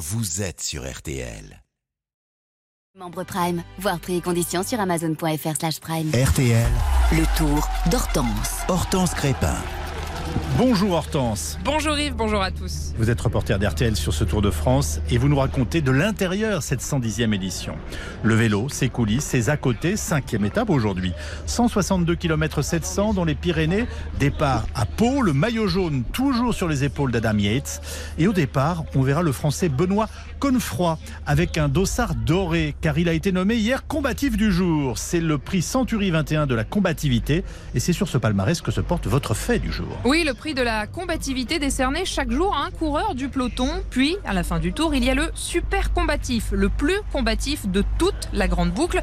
vous êtes sur RTL. Membre Prime, voir prix et conditions sur amazon.fr slash prime. RTL, Le tour d'Hortense. Hortense Crépin. Bonjour Hortense. Bonjour Yves, bonjour à tous. Vous êtes reporter d'RTL sur ce Tour de France et vous nous racontez de l'intérieur cette 110e édition. Le vélo, ses coulisses, ses à côté, cinquième étape aujourd'hui. 162 km 700 dans les Pyrénées. Départ à Pau, le maillot jaune toujours sur les épaules d'Adam Yates. Et au départ, on verra le français Benoît Connefroy avec un dossard doré car il a été nommé hier combatif du jour. C'est le prix Century 21 de la combativité et c'est sur ce palmarès que se porte votre fait du jour. Oui, le prix de la combativité décerné chaque jour à un coureur du peloton. Puis, à la fin du tour, il y a le super combatif, le plus combatif de toute la grande boucle.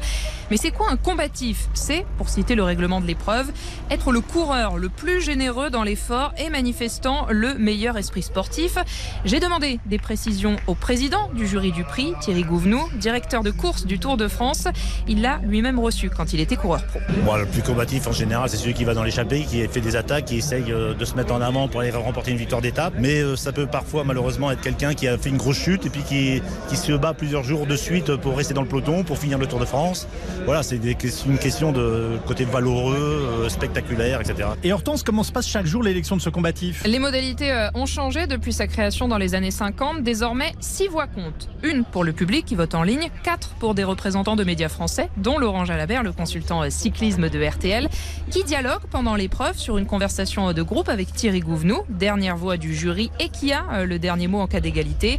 Mais c'est quoi un combatif? C'est, pour citer le règlement de l'épreuve, être le coureur le plus généreux dans l'effort et manifestant le meilleur esprit sportif. J'ai demandé des précisions au président du jury du prix, Thierry Gouvenou, directeur de course du Tour de France. Il l'a lui-même reçu quand il était coureur pro. Bon, le plus combatif en général, c'est celui qui va dans l'échappée, qui fait des attaques, qui essaye euh, de se mettre en avant pour aller remporter une victoire d'étape. Mais euh, ça peut parfois malheureusement être quelqu'un qui a fait une grosse chute et puis qui, qui se bat plusieurs jours de suite pour rester dans le peloton, pour finir le Tour de France. Voilà, c'est une question de côté valeureux, euh, spectaculaire, etc. Et Hortense, comment se passe chaque jour l'élection de ce combatif? Les modalités euh, ont changé depuis sa création dans les années 50. Désormais, six voix comptent. Une pour le public qui vote en ligne, quatre pour des représentants de médias français, dont Laurent Jalabert, le consultant cyclisme de RTL, qui dialogue pendant l'épreuve sur une conversation de groupe avec Thierry Gouvenou, dernière voix du jury et qui a euh, le dernier mot en cas d'égalité.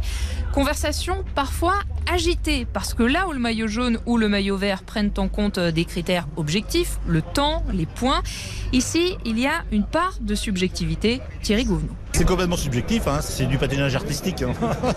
Conversation parfois agitée, parce que là où le maillot jaune ou le maillot vert prennent en compte euh, des critères objectifs, le temps, les points, ici il y a une part de subjectivité. Thierry Gouvenou. C'est complètement subjectif, hein, c'est du patinage artistique. hein.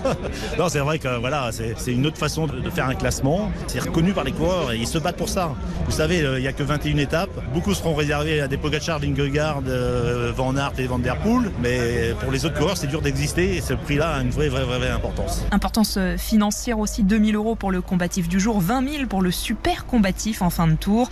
non, c'est vrai que voilà, c'est une autre façon de, de faire un classement. C'est reconnu par les coureurs et ils se battent pour ça. Vous savez, euh, il n'y a que 21 étapes. Beaucoup seront réservés à des Pogacar, Vingegaard, euh, Van Aert et Van Der Poel. Mais pour les autres coureurs, c'est dur d'exister et ce prix-là a une vraie, vraie, vraie, vraie importance. Importance euh, financière aussi, 2000 euros pour le combatif du jour, 20 000 pour le super combatif en fin de tour.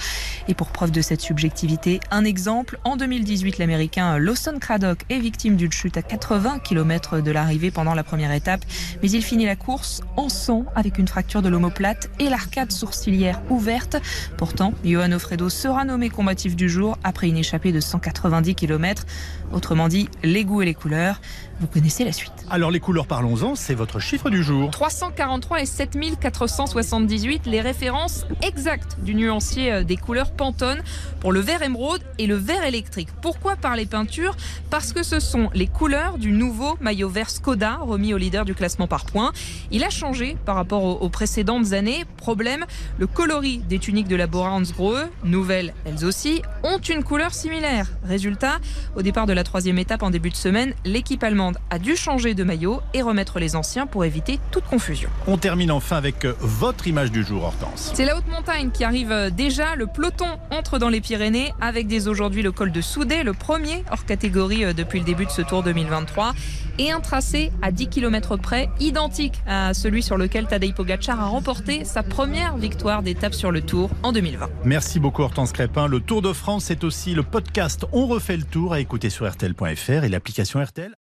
Et pour preuve de cette subjectivité, un exemple, en 2018, l'américain Lawson Craddock est victime d'une chute à 80 km de l'arrivée pendant la première étape, mais il finit la course en sang avec une fracture de l'omoplate et l'arcade sourcilière ouverte. Pourtant, Johan Ofredo sera nommé combatif du jour après une échappée de 190 km. Autrement dit, les goûts et les couleurs. Vous connaissez la suite. Alors les couleurs, parlons-en, c'est votre chiffre du jour. 343 et 7478, les références exactes du nuancier euh, des couleurs Pantone pour le vert émeraude et le vert électrique. Pourquoi parler peinture Parce que ce sont les couleurs du nouveau maillot vert Skoda remis au leader du classement par points. Il a changé par rapport aux, aux précédentes années. Problème, le coloris des tuniques de la Bora Hansgrohe, nouvelles elles aussi, ont une couleur similaire. Résultat, au départ de la troisième étape en début de semaine, l'équipe allemande a dû changer de maillot et remettre les anciens pour éviter toute confusion. On termine enfin avec euh, votre image du jour, Hortense. C'est la haute montagne qui arrive euh, déjà. Le peloton entre dans les Pyrénées avec dès aujourd'hui le col de Soudé, le premier hors catégorie euh, depuis le début de ce Tour 2023. Et un tracé à 10 km près, identique à celui sur lequel Tadej Pogacar a remporté sa première victoire d'étape sur le Tour en 2020. Merci beaucoup Hortense Crépin. Le Tour de France, c'est aussi le podcast On refait le tour à écouter sur RTL.fr et l'application RTL.